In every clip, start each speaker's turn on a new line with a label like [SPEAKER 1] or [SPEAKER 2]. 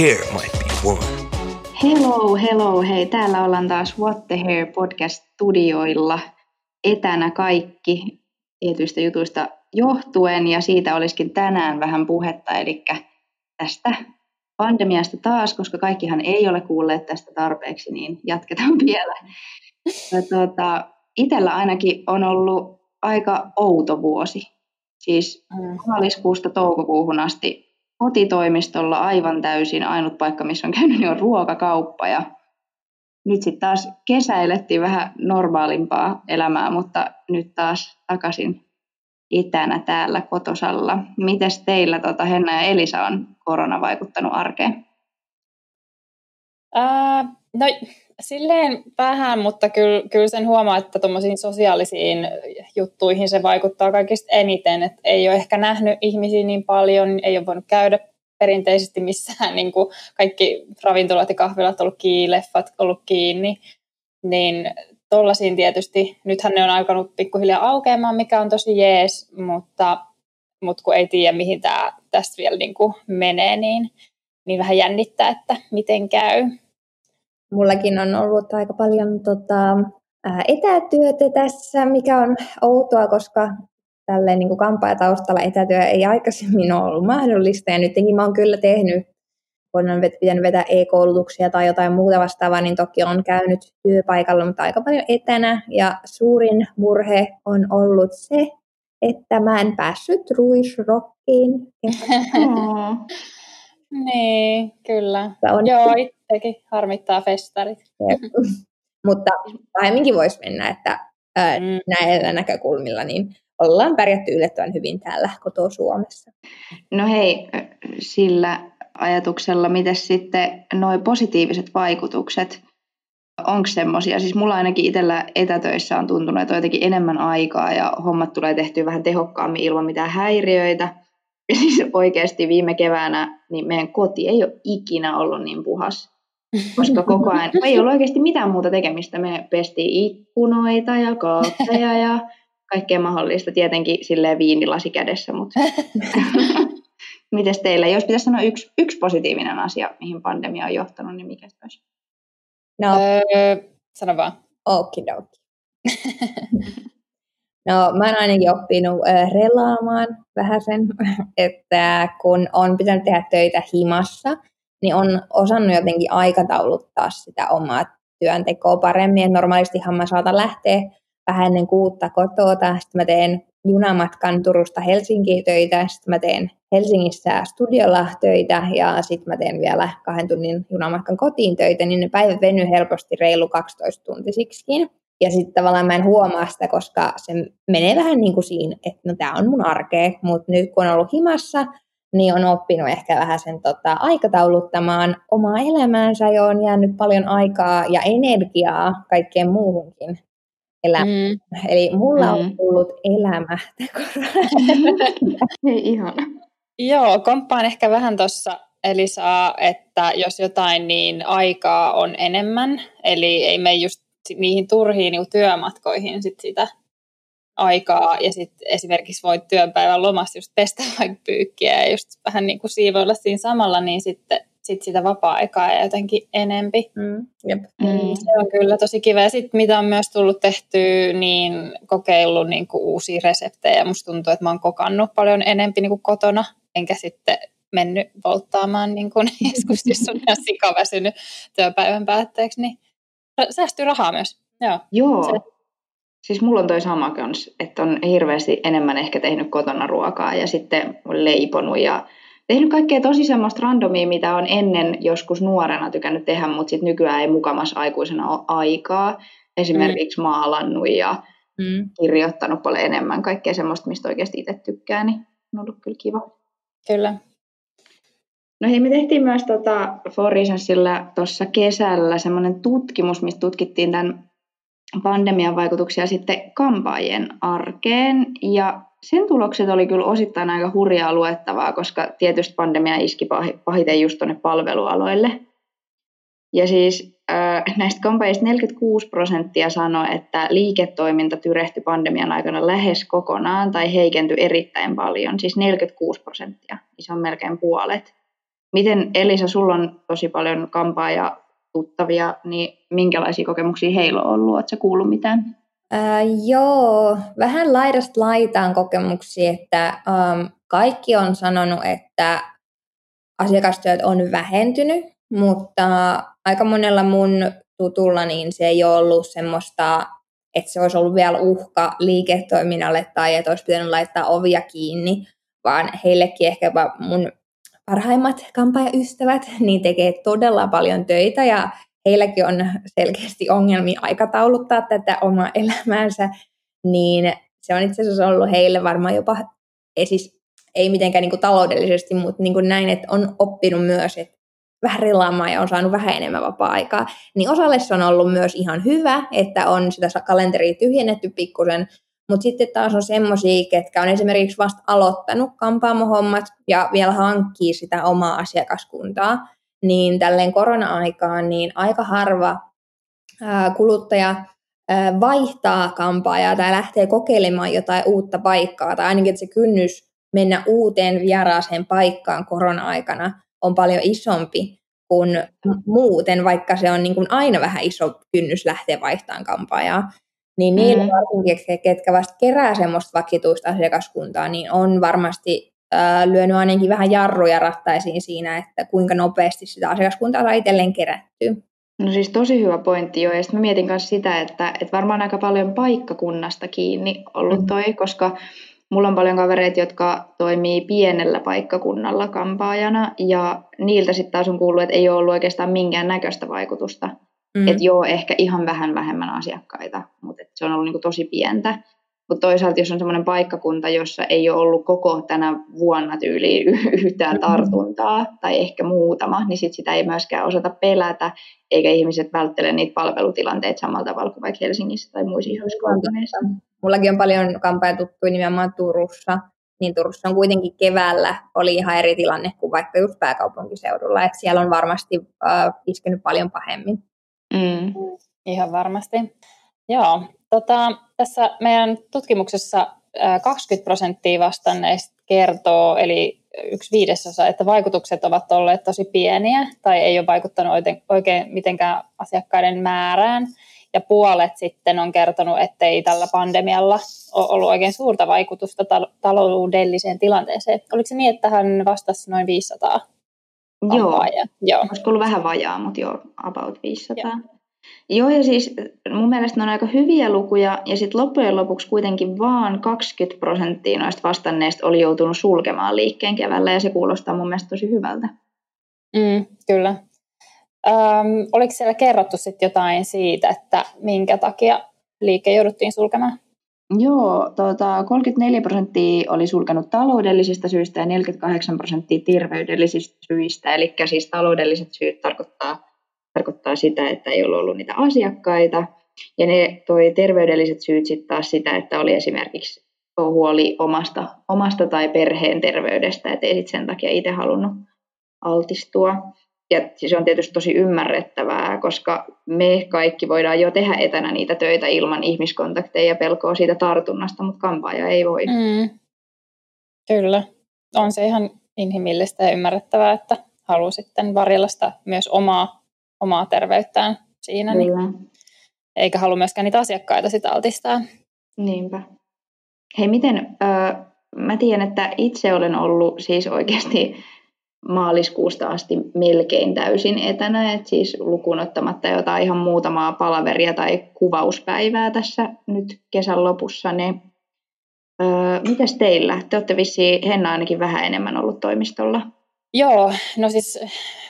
[SPEAKER 1] 99 problems, and hair might be one.
[SPEAKER 2] Hello, hello, hei. Täällä ollaan taas What the Hair podcast-studioilla. Etänä kaikki tietyistä jutuista johtuen, ja siitä olisikin tänään vähän puhetta, eli tästä pandemiasta taas, koska kaikkihan ei ole kuulleet tästä tarpeeksi, niin jatketaan vielä. Ja tuota, itellä ainakin on ollut aika outo vuosi. Siis mm. maaliskuusta toukokuuhun asti kotitoimistolla aivan täysin. Ainut paikka, missä on käynyt, niin on ruokakauppa. Ja nyt sitten taas kesäilettiin vähän normaalimpaa elämää, mutta nyt taas takaisin etänä täällä kotosalla. Mites teillä tota, Henna ja Elisa on korona vaikuttanut arkeen?
[SPEAKER 3] Ää, no silleen vähän, mutta kyllä, kyllä sen huomaa, että tuommoisiin sosiaalisiin juttuihin se vaikuttaa kaikista eniten. Et ei ole ehkä nähnyt ihmisiä niin paljon, ei ole voinut käydä perinteisesti missään, niin kuin kaikki ravintolat ja kahvilat ollut kiinni, leffat ollut kiinni, niin tollaisiin tietysti, nythän ne on alkanut pikkuhiljaa aukeamaan, mikä on tosi jees, mutta, mutta kun ei tiedä, mihin tämä tästä vielä niin kuin menee, niin, niin vähän jännittää, että miten käy.
[SPEAKER 4] Mullakin on ollut aika paljon tota, etätyötä tässä, mikä on outoa, koska tälleen niin kampaajataustalla etätyö ei aikaisemmin ole ollut mahdollista, ja nytkin mä oon kyllä tehnyt, kun on pitänyt vetää e-koulutuksia tai jotain muuta vastaavaa, niin toki on käynyt työpaikalla, mutta aika paljon etänä, ja suurin murhe on ollut se, että mä en päässyt ruisrokkiin.
[SPEAKER 3] niin, kyllä. On... Joo, itsekin harmittaa festarit.
[SPEAKER 4] mutta pahemminkin voisi mennä, että ää, mm. näillä näkökulmilla niin ollaan pärjätty yllättävän hyvin täällä koto Suomessa.
[SPEAKER 2] No hei, sillä ajatuksella, miten sitten nuo positiiviset vaikutukset, onko semmoisia? Siis mulla ainakin itsellä etätöissä on tuntunut, että on jotenkin enemmän aikaa ja hommat tulee tehtyä vähän tehokkaammin ilman mitään häiriöitä. Ja siis oikeasti viime keväänä niin meidän koti ei ole ikinä ollut niin puhas. Koska koko ajan ei ollut oikeasti mitään muuta tekemistä. Me pestiin ikkunoita ja kaappeja ja kaikkea mahdollista, tietenkin silleen viinilasi kädessä, mutta mites teillä? Jos pitäisi sanoa yksi, yksi positiivinen asia, mihin pandemia on johtanut, niin mikä se olisi?
[SPEAKER 3] No, öö, sano vaan.
[SPEAKER 4] Okidoki. no, mä oon ainakin oppinut äh, relaamaan vähän sen, että kun on pitänyt tehdä töitä himassa, niin on osannut jotenkin aikatauluttaa sitä omaa työntekoa paremmin. Et normaalistihan mä saatan lähteä vähän ennen kuutta kotota, sitten mä teen junamatkan Turusta Helsinkiin töitä, sitten mä teen Helsingissä studiolla töitä ja sitten mä teen vielä kahden tunnin junamatkan kotiin töitä, niin ne päivät venyy helposti reilu 12 tuntisiksikin. Ja sitten tavallaan mä en huomaa sitä, koska se menee vähän niin kuin siinä, että no tämä on mun arkea, mutta nyt kun on ollut himassa, niin on oppinut ehkä vähän sen tota, aikatauluttamaan omaa elämäänsä ja on jäänyt paljon aikaa ja energiaa kaikkeen muuhunkin elämään. Mm. Eli mulla mm. on tullut elämä.
[SPEAKER 2] Ei ihan.
[SPEAKER 3] Joo, komppaan ehkä vähän tuossa Elisa, että jos jotain, niin aikaa on enemmän. Eli ei me just niihin turhiin niin työmatkoihin sit sitä aikaa ja sitten esimerkiksi voit työpäivän lomassa just pestä vaikka pyykkiä ja just vähän niin kuin siivoilla siinä samalla, niin sitten sit sitä vapaa-aikaa ja jotenkin enempi. Mm, jep. Mm, se on kyllä tosi kiva. Ja sitten mitä on myös tullut tehty, niin kokeillut niin kuin uusia reseptejä. Musta tuntuu, että mä oon kokannut paljon enempi niin kuin kotona, enkä sitten mennyt volttaamaan niin kuin joskus, jos on ihan sikaväsynyt työpäivän päätteeksi, niin säästyy rahaa myös. Joo.
[SPEAKER 2] Joo. Se, Siis mulla on toi sama kans, että on hirveästi enemmän ehkä tehnyt kotona ruokaa ja sitten leiponut ja tehnyt kaikkea tosi semmoista randomia, mitä on ennen joskus nuorena tykännyt tehdä, mutta sitten nykyään ei mukamas aikuisena ole aikaa. Esimerkiksi mm. maalannut ja mm. kirjoittanut paljon enemmän kaikkea semmoista, mistä oikeasti itse tykkää, niin on ollut kyllä kiva.
[SPEAKER 3] Kyllä.
[SPEAKER 2] No hei, me tehtiin myös tota For tuossa kesällä semmoinen tutkimus, mistä tutkittiin tämän pandemian vaikutuksia sitten kampaajien arkeen. Ja sen tulokset oli kyllä osittain aika hurjaa luettavaa, koska tietysti pandemia iski pahiten just tuonne palvelualoille. Ja siis äh, näistä kampaajista 46 prosenttia sanoi, että liiketoiminta tyrehtyi pandemian aikana lähes kokonaan tai heikentyi erittäin paljon. Siis 46 prosenttia, niin se on melkein puolet. Miten Elisa, sulla on tosi paljon kampaa ja tuttavia, niin minkälaisia kokemuksia heillä on ollut? Oletko kuullut mitään?
[SPEAKER 4] Ää, joo, vähän laidasta laitaan kokemuksia, että um, kaikki on sanonut, että asiakastyöt on vähentynyt, mutta aika monella mun tutulla niin se ei ole ollut semmoista, että se olisi ollut vielä uhka liiketoiminnalle tai että olisi pitänyt laittaa ovia kiinni, vaan heillekin ehkä mun parhaimmat kampaajaystävät niin tekee todella paljon töitä ja heilläkin on selkeästi ongelmia aikatauluttaa tätä omaa elämäänsä, niin se on itse asiassa ollut heille varmaan jopa, ei siis ei mitenkään niin kuin taloudellisesti, mutta niin kuin näin, että on oppinut myös, että vähän relaamaan ja on saanut vähän enemmän vapaa-aikaa, niin osalle se on ollut myös ihan hyvä, että on sitä kalenteria tyhjennetty pikkusen, mutta sitten taas on semmoisia, ketkä on esimerkiksi vasta aloittanut kampaamohommat ja vielä hankkii sitä omaa asiakaskuntaa, niin tälleen korona-aikaan niin aika harva kuluttaja vaihtaa kampaajaa tai lähtee kokeilemaan jotain uutta paikkaa, tai ainakin se kynnys mennä uuteen vieraaseen paikkaan korona-aikana on paljon isompi kuin muuten, vaikka se on niin kuin aina vähän iso kynnys lähteä vaihtamaan kampaajaa. Niin niillä mm. varsinkin, ketkä vasta kerää semmoista vakituista asiakaskuntaa, niin on varmasti äh, lyönyt ainakin vähän jarruja rattaisiin siinä, että kuinka nopeasti sitä asiakaskuntaa saa itselleen kerättyä.
[SPEAKER 2] No siis tosi hyvä pointti jo, ja sitten mä mietin myös sitä, että, että varmaan aika paljon paikkakunnasta kiinni ollut mm. toi, mm. koska Mulla on paljon kavereita, jotka toimii pienellä paikkakunnalla kampaajana ja niiltä sitten taas on kuullut, että ei ole ollut oikeastaan minkään näköistä vaikutusta. Mm. Että joo, ehkä ihan vähän vähemmän asiakkaita, mutta se on ollut niinku tosi pientä. Mutta toisaalta, jos on sellainen paikkakunta, jossa ei ole ollut koko tänä vuonna tyyliin yhtään mm. tartuntaa tai ehkä muutama, niin sit sitä ei myöskään osata pelätä, eikä ihmiset välttele niitä palvelutilanteita samalla tavalla kuin vaikka Helsingissä tai muissa isoissa kaupungeissa.
[SPEAKER 4] Mullakin on paljon kampaajia tuttuja nimenomaan Turussa, niin Turussa on kuitenkin keväällä oli ihan eri tilanne kuin vaikka just pääkaupunkiseudulla, että siellä on varmasti äh, iskenyt paljon pahemmin.
[SPEAKER 3] Mm. Ihan varmasti. Joo, tota, tässä meidän tutkimuksessa 20 prosenttia vastanneista kertoo, eli yksi viidesosa, että vaikutukset ovat olleet tosi pieniä tai ei ole vaikuttanut oikein mitenkään asiakkaiden määrään. Ja puolet sitten on kertonut, ettei tällä pandemialla ole ollut oikein suurta vaikutusta taloudelliseen tilanteeseen. Oliko se niin, että hän vastasi noin 500
[SPEAKER 2] Joo, joo. olisiko ollut vähän vajaa, mutta joo, about 500. Joo. Joo, ja siis mun mielestä ne on aika hyviä lukuja, ja sitten loppujen lopuksi kuitenkin vaan 20 prosenttia noista vastanneista oli joutunut sulkemaan liikkeen keväällä, ja se kuulostaa mun mielestä tosi hyvältä.
[SPEAKER 3] Mm, kyllä. Öm, oliko siellä kerrottu sitten jotain siitä, että minkä takia liike jouduttiin sulkemaan?
[SPEAKER 2] Joo, tuota, 34 prosenttia oli sulkenut taloudellisista syistä ja 48 prosenttia terveydellisistä syistä. Eli siis taloudelliset syyt tarkoittaa, tarkoittaa sitä, että ei ollut ollut niitä asiakkaita. Ja ne toi terveydelliset syyt sitten taas sitä, että oli esimerkiksi huoli omasta, omasta tai perheen terveydestä, että ei sit sen takia itse halunnut altistua. Ja se on tietysti tosi ymmärrettävää, koska me kaikki voidaan jo tehdä etänä niitä töitä ilman ihmiskontakteja ja pelkoa siitä tartunnasta, mutta kampaaja ei voi. Mm.
[SPEAKER 3] Kyllä. On se ihan inhimillistä ja ymmärrettävää, että haluaa sitten varjella sitä myös omaa, omaa terveyttään siinä. Niin Kyllä. Niin, eikä halua myöskään niitä asiakkaita sitä altistaa.
[SPEAKER 2] Niinpä. Hei, miten, öö, mä tiedän, että itse olen ollut siis oikeasti maaliskuusta asti melkein täysin etänä, että siis lukuun ottamatta jotain ihan muutamaa palaveria tai kuvauspäivää tässä nyt kesän lopussa, niin öö, mitäs teillä? Te olette vissiin Henna ainakin vähän enemmän ollut toimistolla.
[SPEAKER 3] Joo, no siis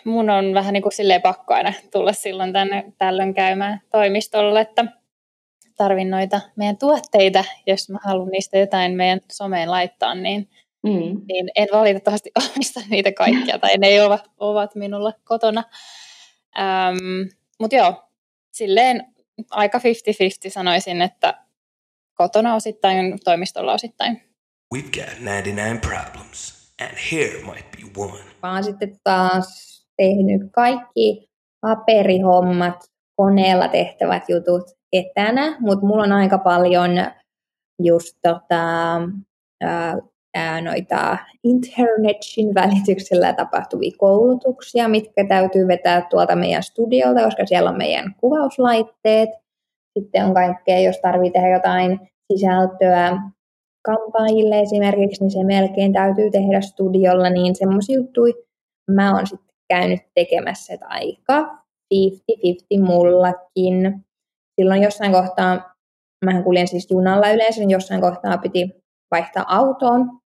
[SPEAKER 3] mun on vähän niin kuin silleen pakko aina tulla silloin tänne tällöin käymään toimistolle, että tarvin noita meidän tuotteita, jos mä haluan niistä jotain meidän someen laittaa, niin Mm. Niin en valitettavasti omista niitä kaikkia, tai ne ei ovat, ovat minulla kotona. Ähm, Mutta joo, silleen aika 50-50 sanoisin, että kotona osittain, toimistolla osittain. We've got 99 problems, and here might be one.
[SPEAKER 4] Mä oon sitten taas tehnyt kaikki paperihommat, koneella tehtävät jutut etänä, mutta mulla on aika paljon just tota, ää, noita internetin välityksellä tapahtuvia koulutuksia, mitkä täytyy vetää tuolta meidän studiolta, koska siellä on meidän kuvauslaitteet. Sitten on kaikkea, jos tarvitsee tehdä jotain sisältöä kampaajille esimerkiksi, niin se melkein täytyy tehdä studiolla, niin semmoisia juttuja mä oon sitten käynyt tekemässä, että aika 50-50 mullakin. Silloin jossain kohtaa, mähän kuljen siis junalla yleensä, niin jossain kohtaa piti vaihtaa autoon,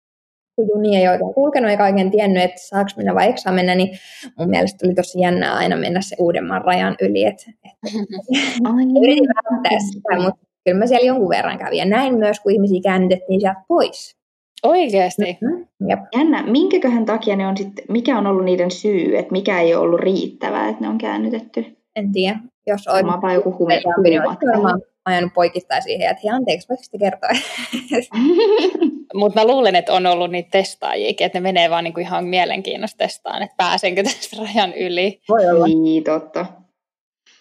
[SPEAKER 4] junia ei oikein kulkenut eikä oikein tiennyt, että saako mennä vai eikö mennä, niin mun mielestä oli tosi jännää aina mennä se uudemman rajan yli. Et, et, yritin välttää sitä, mutta kyllä mä siellä jonkun verran kävin. Ja näin myös, kun ihmisiä käännytettiin sieltä pois.
[SPEAKER 3] Oikeasti?
[SPEAKER 2] Mm-hmm. Jep. Jännä. Minkäköhän takia ne on sitten, mikä on ollut niiden syy, että mikä ei ole ollut riittävää, että ne on käännytetty?
[SPEAKER 4] En tiedä. Jos on
[SPEAKER 2] Varmaan joku humimatka.
[SPEAKER 4] ajanut poikittaa siihen, että hei anteeksi, voiko sitten kertoa?
[SPEAKER 3] Mutta mä luulen, että on ollut niitä testaajia, että ne menee vaan niinku ihan mielenkiinnosta testaan, että pääsenkö tästä rajan yli.
[SPEAKER 2] Voi olla. Niin, totta.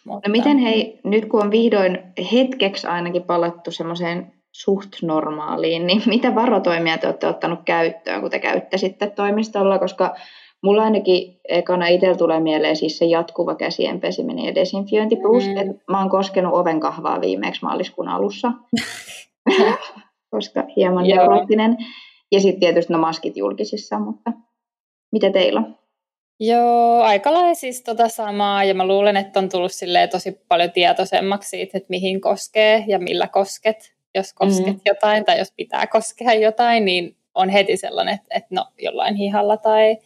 [SPEAKER 2] Mutta... No miten hei, nyt kun on vihdoin hetkeksi ainakin palattu semmoiseen suht normaaliin, niin mitä varotoimia te olette ottanut käyttöön, kun te käytte sitten toimistolla, koska mulla ainakin ekana itsellä tulee mieleen siis se jatkuva käsien pesiminen ja desinfiointi, plus mm. että mä oon koskenut oven kahvaa viimeksi maaliskuun alussa, koska hieman neuroottinen. Ja sitten tietysti no maskit julkisissa, mutta mitä teillä on?
[SPEAKER 3] Joo, aika lailla siis tota samaa, ja mä luulen, että on tullut tosi paljon tietoisemmaksi siitä, että mihin koskee ja millä kosket. Jos kosket mm-hmm. jotain tai jos pitää koskea jotain, niin on heti sellainen, että, että no jollain hihalla tai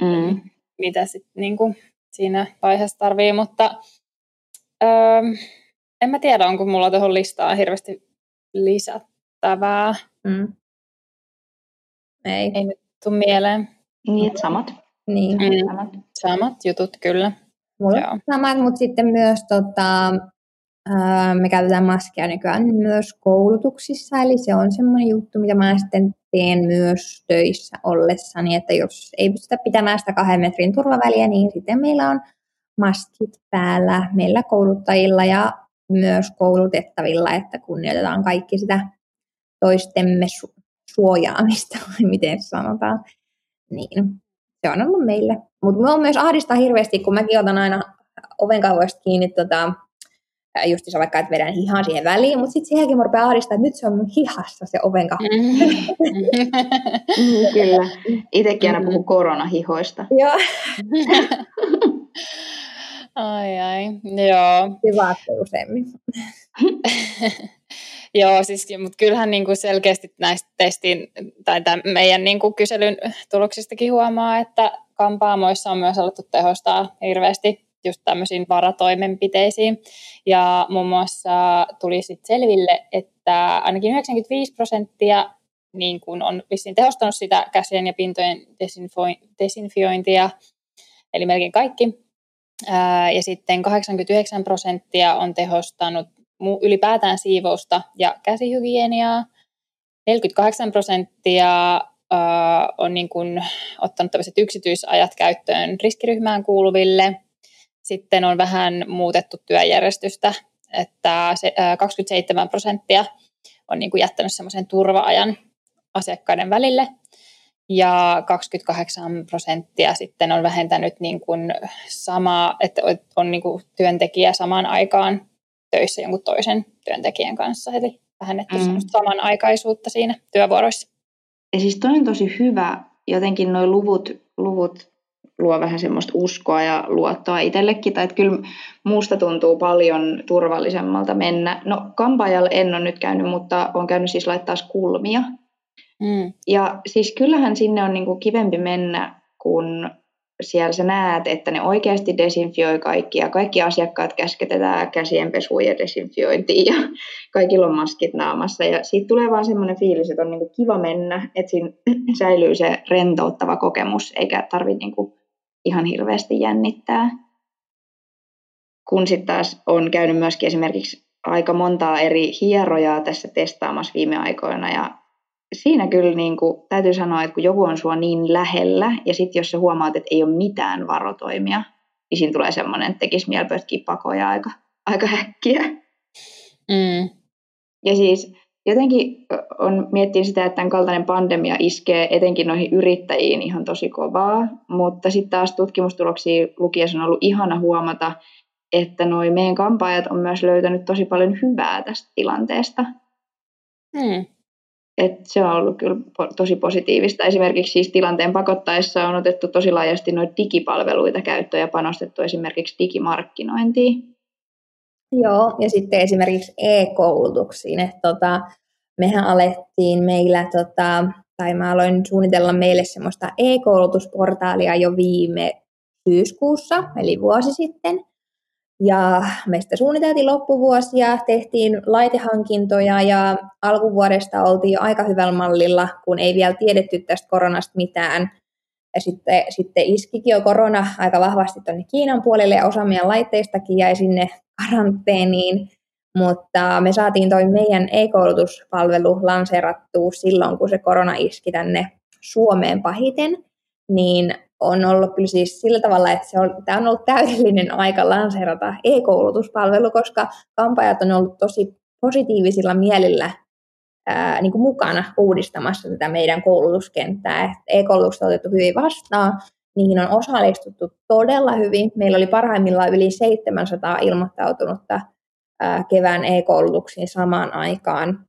[SPEAKER 3] mm-hmm. mitä sitten niin siinä vaiheessa tarvii, mutta öö, en mä tiedä, onko mulla tuohon listaan hirveästi lisättävää. Mm. Ei. Ei nyt tule mieleen.
[SPEAKER 2] Niin, samat.
[SPEAKER 4] Niin.
[SPEAKER 3] Mm. Samat. samat jutut, kyllä.
[SPEAKER 4] Mulla Joo. samat, mutta sitten myös tota, me käytetään maskia nykyään myös koulutuksissa, eli se on semmoinen juttu, mitä mä sitten teen myös töissä ollessani, että jos ei pystytä pitämään sitä kahden metrin turvaväliä, niin sitten meillä on maskit päällä meillä kouluttajilla ja myös koulutettavilla, että kunnioitetaan kaikki sitä toistemme su- suojaamista, vai miten sanotaan. Niin, se on ollut meille. Mutta minua myös ahdistaa hirveästi, kun mäkin otan aina oven kiinni tota, se vaikka, että vedän hihan siihen väliin, mutta sitten siihenkin rupeaa ahdistaa, että nyt se on mun hihassa se oven
[SPEAKER 2] mm-hmm. Kyllä. Itsekin aina puhun koronahihoista.
[SPEAKER 4] Joo.
[SPEAKER 3] ai ai, joo.
[SPEAKER 4] Hyvä, useammin.
[SPEAKER 3] Joo, siis, mutta kyllähän niin kuin selkeästi näistä testin tai tämän meidän niin kuin kyselyn tuloksistakin huomaa, että kampaamoissa on myös alettu tehostaa hirveästi just tämmöisiin varatoimenpiteisiin. Ja muun muassa tuli sitten selville, että ainakin 95 prosenttia niin kun on vissiin tehostanut sitä käsien ja pintojen desinfiointia, eli melkein kaikki. Ja sitten 89 prosenttia on tehostanut ylipäätään siivousta ja käsihygieniaa. 48 prosenttia on niin kuin ottanut tämmöiset yksityisajat käyttöön riskiryhmään kuuluville. Sitten on vähän muutettu työjärjestystä, että 27 prosenttia on niin kuin jättänyt semmoisen turvaajan asiakkaiden välille ja 28 prosenttia sitten on vähentänyt niin kuin samaa, että on niin kuin työntekijä samaan aikaan töissä jonkun toisen työntekijän kanssa, eli vähennetty mm. samanaikaisuutta siinä työvuoroissa.
[SPEAKER 2] Ja siis toi on tosi hyvä, jotenkin nuo luvut, luvut luo vähän semmoista uskoa ja luottoa itsellekin, tai että kyllä muusta tuntuu paljon turvallisemmalta mennä. No kampaajalla en ole nyt käynyt, mutta olen käynyt siis laittaa kulmia. Mm. Ja siis kyllähän sinne on niinku kivempi mennä, kun siellä sä näet, että ne oikeasti desinfioi kaikki ja kaikki asiakkaat käsketetään käsienpesuun ja desinfiointiin ja kaikilla on maskit naamassa ja siitä tulee vaan semmoinen fiilis, että on niinku kiva mennä, että siinä säilyy se rentouttava kokemus eikä tarvitse niinku ihan hirveästi jännittää. Kun sitten taas on käynyt myöskin esimerkiksi aika montaa eri hierojaa tässä testaamassa viime aikoina ja siinä kyllä niin kuin, täytyy sanoa, että kun joku on sua niin lähellä ja sitten jos sä huomaat, että ei ole mitään varotoimia, niin siinä tulee semmoinen, että tekisi mieli pakoja aika, aika häkkiä. Mm. Ja siis jotenkin on miettiä sitä, että tämän kaltainen pandemia iskee etenkin noihin yrittäjiin ihan tosi kovaa, mutta sitten taas tutkimustuloksia lukiessa on ollut ihana huomata, että noi meidän kampaajat on myös löytänyt tosi paljon hyvää tästä tilanteesta. Hmm. Et se on ollut kyllä tosi positiivista. Esimerkiksi siis tilanteen pakottaessa on otettu tosi laajasti noita digipalveluita käyttöön ja panostettu esimerkiksi digimarkkinointiin.
[SPEAKER 4] Joo, ja sitten esimerkiksi e-koulutuksiin. Että tota, mehän alettiin meillä, tota, tai mä aloin suunnitella meille semmoista e-koulutusportaalia jo viime syyskuussa, eli vuosi sitten. Ja meistä suunniteltiin loppuvuosia, tehtiin laitehankintoja ja alkuvuodesta oltiin jo aika hyvällä mallilla, kun ei vielä tiedetty tästä koronasta mitään. Ja sitten, sitten iskikin jo korona aika vahvasti tuonne Kiinan puolelle ja osa meidän laitteistakin jäi sinne karanteeniin. Mutta me saatiin toi meidän e-koulutuspalvelu lanseerattua silloin, kun se korona iski tänne Suomeen pahiten. Niin on ollut kyllä siis sillä tavalla, että se on, tämä on ollut täydellinen aika lanseerata e-koulutuspalvelu, koska kampajat on ollut tosi positiivisilla mielillä ää, niin kuin mukana uudistamassa tätä meidän koulutuskenttää. E-koulutukset on otettu hyvin vastaan, niihin on osallistuttu todella hyvin. Meillä oli parhaimmillaan yli 700 ilmoittautunutta ää, kevään e-koulutuksiin samaan aikaan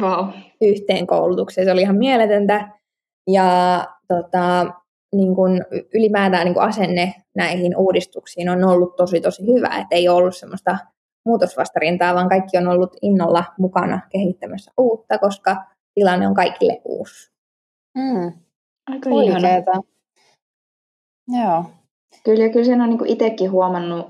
[SPEAKER 2] wow.
[SPEAKER 4] yhteen koulutukseen. Se oli ihan mieletöntä. Ja tota, niin kuin ylipäätään niin kuin asenne näihin uudistuksiin on ollut tosi tosi hyvä, että ei ollut semmoista muutosvastarintaa, vaan kaikki on ollut innolla mukana kehittämässä uutta, koska tilanne on kaikille uusi.
[SPEAKER 3] Mm. Aika ihanaa. Joo.
[SPEAKER 2] Kyllä, kyllä sen on niin itsekin huomannut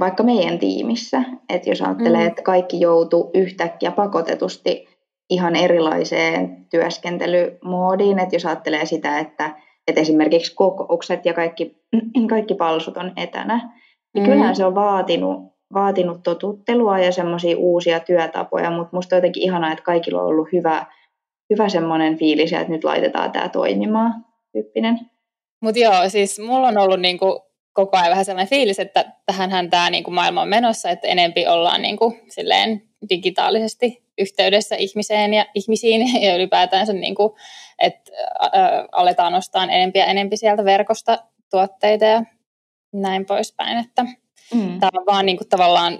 [SPEAKER 2] vaikka meidän tiimissä, että jos ajattelee, mm. että kaikki joutuu yhtäkkiä pakotetusti ihan erilaiseen työskentelymoodiin, että jos ajattelee sitä, että että esimerkiksi kokoukset ja kaikki, kaikki palsut on etänä, niin mm. kyllähän se on vaatinut, vaatinut totuttelua ja semmoisia uusia työtapoja, mutta musta on jotenkin ihanaa, että kaikilla on ollut hyvä, hyvä semmoinen fiilis, että nyt laitetaan tämä toimimaan tyyppinen.
[SPEAKER 3] Mutta joo, siis mulla on ollut niinku koko ajan vähän sellainen fiilis, että tähänhän tämä niinku maailma on menossa, että enempi ollaan niinku silleen digitaalisesti yhteydessä ihmiseen ja ihmisiin ja ylipäätään sen, niin kuin, että ä, aletaan nostaa enempi ja enempi sieltä verkosta tuotteita ja näin poispäin. Että mm. Tämä on vaan niin kuin, tavallaan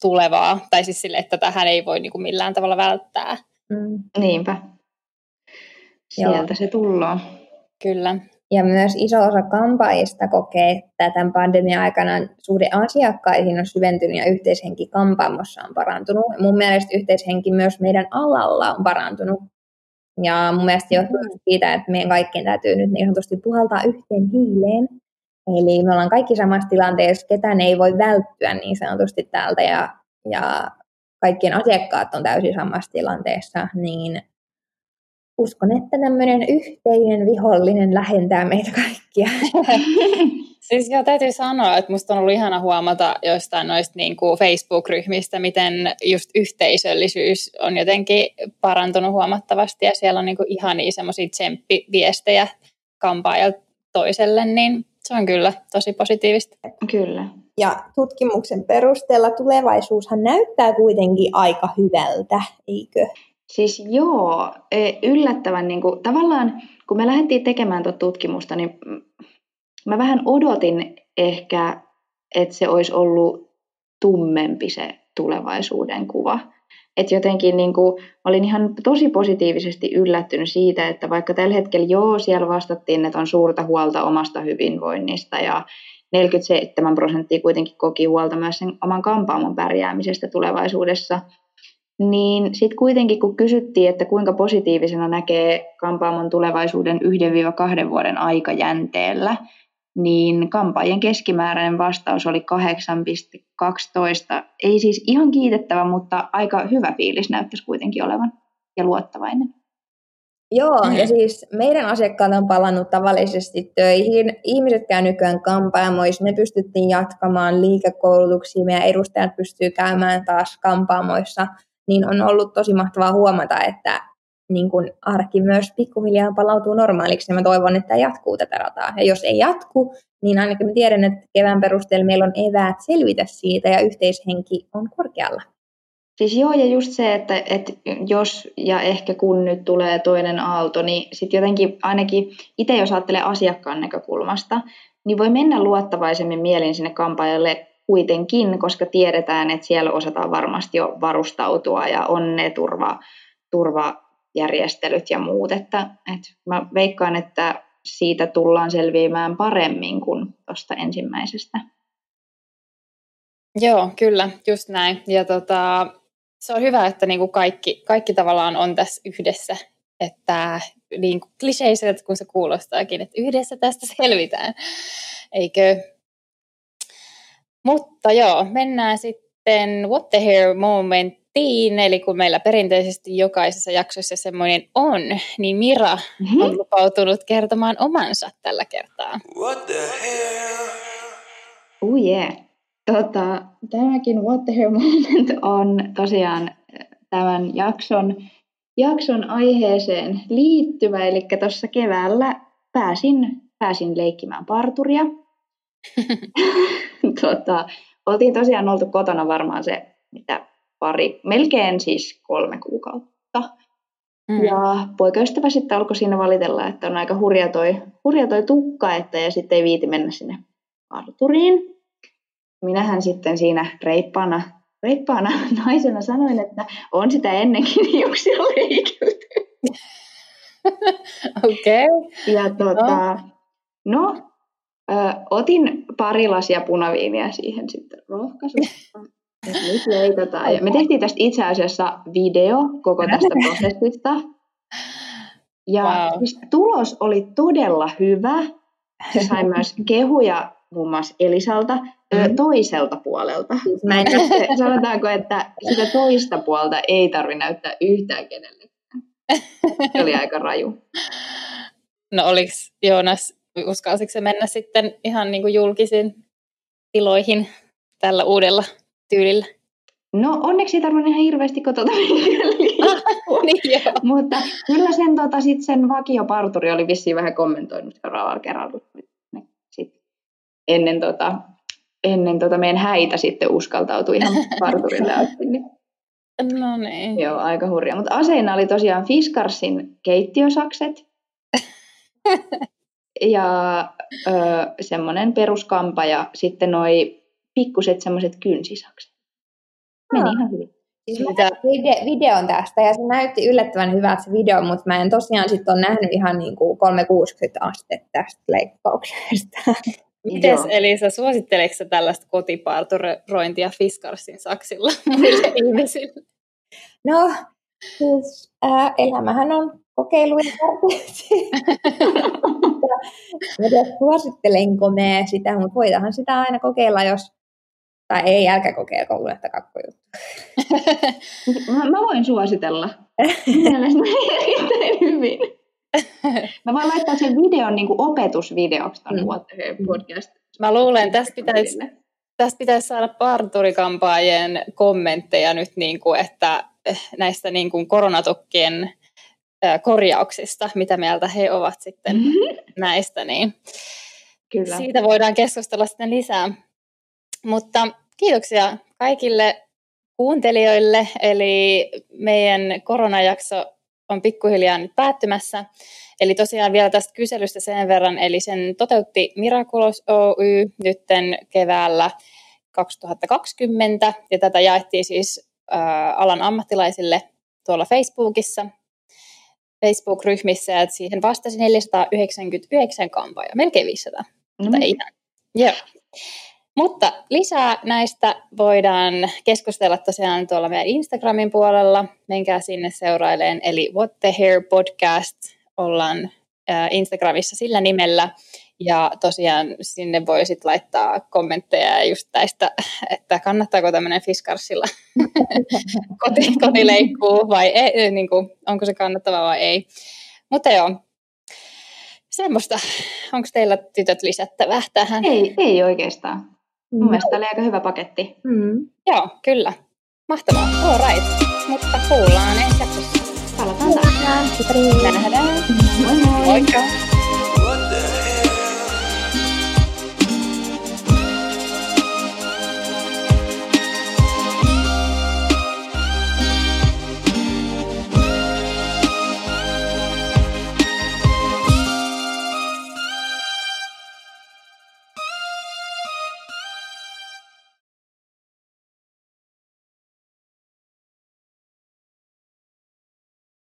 [SPEAKER 3] tulevaa, tai siis sille, että tähän ei voi niin kuin, millään tavalla välttää.
[SPEAKER 2] Mm. Niinpä. Sieltä Joo. se tullaan.
[SPEAKER 3] Kyllä.
[SPEAKER 4] Ja myös iso osa kampaajista kokee, että tämän pandemian aikana suhde asiakkaisiin on syventynyt ja yhteishenki kampaamossa on parantunut. Mun mielestä yhteishenki myös meidän alalla on parantunut. Ja mun mielestä johtuu mm. siitä, että meidän kaikkien täytyy nyt niin sanotusti puhaltaa yhteen hiileen. Eli me ollaan kaikki samassa tilanteessa, ketään ei voi välttyä niin sanotusti täältä ja, ja kaikkien asiakkaat on täysin samassa tilanteessa, niin uskon, että tämmöinen yhteinen vihollinen lähentää meitä kaikkia.
[SPEAKER 3] Siis joo, täytyy sanoa, että musta on ollut ihana huomata jostain noista niin kuin Facebook-ryhmistä, miten just yhteisöllisyys on jotenkin parantunut huomattavasti ja siellä on niin kuin ihania semmoisia tsemppiviestejä kampaajalta toiselle, niin se on kyllä tosi positiivista.
[SPEAKER 2] Kyllä.
[SPEAKER 4] Ja tutkimuksen perusteella tulevaisuushan näyttää kuitenkin aika hyvältä, eikö?
[SPEAKER 2] Siis joo, e, yllättävän niin kuin, tavallaan kun me lähdettiin tekemään tuota tutkimusta, niin mä vähän odotin ehkä, että se olisi ollut tummempi se tulevaisuuden kuva. Että jotenkin niin kuin, olin ihan tosi positiivisesti yllättynyt siitä, että vaikka tällä hetkellä joo, siellä vastattiin, että on suurta huolta omasta hyvinvoinnista ja 47 prosenttia kuitenkin koki huolta myös sen oman kampaamon pärjäämisestä tulevaisuudessa – niin sitten kuitenkin kun kysyttiin, että kuinka positiivisena näkee kampaamon tulevaisuuden 1-2 vuoden aikajänteellä, niin kampaajien keskimääräinen vastaus oli 8,12. Ei siis ihan kiitettävä, mutta aika hyvä fiilis näyttäisi kuitenkin olevan ja luottavainen.
[SPEAKER 4] Joo, mm. ja siis meidän asiakkaat on palannut tavallisesti töihin. Ihmiset käy nykyään kampaamoissa, me pystyttiin jatkamaan liikekoulutuksia, meidän edustajat pystyy käymään taas kampaamoissa – niin on ollut tosi mahtavaa huomata, että niin kun arki myös pikkuhiljaa palautuu normaaliksi, ja mä toivon, että jatkuu tätä rataa. Ja jos ei jatku, niin ainakin mä tiedän, että kevään perusteella meillä on eväät selvitä siitä, ja yhteishenki on korkealla.
[SPEAKER 2] Siis joo, ja just se, että, että jos ja ehkä kun nyt tulee toinen aalto, niin sitten jotenkin ainakin itse jos ajattelee asiakkaan näkökulmasta, niin voi mennä luottavaisemmin mielin sinne kampaajalle kuitenkin, koska tiedetään, että siellä osataan varmasti jo varustautua ja on ne turva, turvajärjestelyt ja muut. Että, että mä veikkaan, että siitä tullaan selviämään paremmin kuin tuosta ensimmäisestä.
[SPEAKER 3] Joo, kyllä, just näin. Ja tota, se on hyvä, että niinku kaikki, kaikki tavallaan on tässä yhdessä. Että niin kliseiseltä kun se kuulostaakin, että yhdessä tästä selvitään. Eikö? Mutta joo, mennään sitten What the Hair Momentiin, eli kun meillä perinteisesti jokaisessa jaksossa semmoinen on, niin Mira mm-hmm. on lupautunut kertomaan omansa tällä kertaa. What the
[SPEAKER 2] hell? Oh yeah. Tota, tämäkin What the Hair Moment on tosiaan tämän jakson, jakson aiheeseen liittyvä, eli tuossa keväällä pääsin, pääsin leikkimään parturia – tota, oltiin tosiaan oltu kotona varmaan se, mitä pari, melkein siis kolme kuukautta. Mm. Ja poikaystävä sitten alkoi siinä valitella, että on aika hurja toi, hurja toi tukka, että ja sitten ei viiti mennä sinne parturiin. Minähän sitten siinä reippaana, reippaana naisena sanoin, että on sitä ennenkin hiuksia leikilty.
[SPEAKER 3] Okei.
[SPEAKER 2] Okay. Ja tota, no. no, Ö, otin pari lasia punaviiniä siihen sitten rohkaisusta. nyt leikataan. Ja me tehtiin tästä itse asiassa video koko tästä prosessista. Ja wow. siis tulos oli todella hyvä. Se sai myös kehuja muun muassa Elisalta mm. toiselta puolelta. Siis mä en sanotaanko, että sitä toista puolta ei tarvi näyttää yhtään kenellekään. Se oli aika raju.
[SPEAKER 3] No oliko Joonas uskalsiko se mennä sitten ihan niin kuin julkisiin tiloihin tällä uudella tyylillä?
[SPEAKER 2] No onneksi ei tarvinnut ihan hirveästi kotota
[SPEAKER 3] niin,
[SPEAKER 2] Mutta kyllä sen, tota, sit sen vakioparturi oli vissiin vähän kommentoinut seuraavalla kerralla. Sit ennen, tota, ennen tota meidän häitä sitten uskaltautui ihan parturille asti. Niin.
[SPEAKER 3] No niin.
[SPEAKER 2] Joo, aika hurja. Mutta aseina oli tosiaan Fiskarsin keittiösakset. ja ö, semmoinen peruskampa ja sitten noi pikkuset semmoiset kynsisakset. Meni ihan hyvin.
[SPEAKER 4] Siis mä vide- videon tästä ja se näytti yllättävän hyvältä se video, mutta mä en tosiaan sitten ole nähnyt ihan niin kuin 360 astetta tästä leikkauksesta.
[SPEAKER 3] Mites Elisa, suositteleksä tällaista kotiparturointia Fiskarsin saksilla muille ihmisille?
[SPEAKER 4] No, siis äh, elämähän on kokeilujen Mä suosittelenko me sitä, mutta voidahan sitä aina kokeilla, jos tai ei, älkää kokeilko, unohtakaa juttu.
[SPEAKER 2] mä, mä voin suositella. Mielestäni erittäin hyvin. Mä voin laittaa sen videon niin opetusvideoksi tämän mm. podcast.
[SPEAKER 3] Mä luulen, tästä pitäisi, tästä pitäisi saada parturikampaajien kommentteja nyt, niin kuin, että näistä niin kuin koronatukkien korjauksista, mitä mieltä he ovat sitten mm-hmm. näistä, niin Kyllä. siitä voidaan keskustella sitten lisää. Mutta kiitoksia kaikille kuuntelijoille, eli meidän koronajakso on pikkuhiljaa nyt päättymässä. Eli tosiaan vielä tästä kyselystä sen verran, eli sen toteutti Miraculous Oy nytten keväällä 2020, ja tätä jaettiin siis äh, alan ammattilaisille tuolla Facebookissa, Facebook-ryhmissä, että siihen vastasi 499 kampaaja, melkein 500. Mm. Mutta ei ihan. Joo. Mutta lisää näistä voidaan keskustella tosiaan tuolla meidän Instagramin puolella. Menkää sinne seuraileen, eli What the Hair Podcast ollaan Instagramissa sillä nimellä. Ja tosiaan sinne voi sitten laittaa kommentteja just tästä, että kannattaako tämmöinen Fiskarsilla koti, kotileikkuu vai ei, niin kuin, onko se kannattava vai ei. Mutta joo, semmoista. Onko teillä tytöt lisättävää tähän?
[SPEAKER 2] Ei, ei oikeastaan. Mun mm. mielestä oli aika hyvä paketti.
[SPEAKER 3] Mm. Joo, kyllä. Mahtavaa. All right. Mutta kuullaan ensi jaksossa.
[SPEAKER 2] Palataan taas.
[SPEAKER 3] Nähdään. Moi moi. Moikka.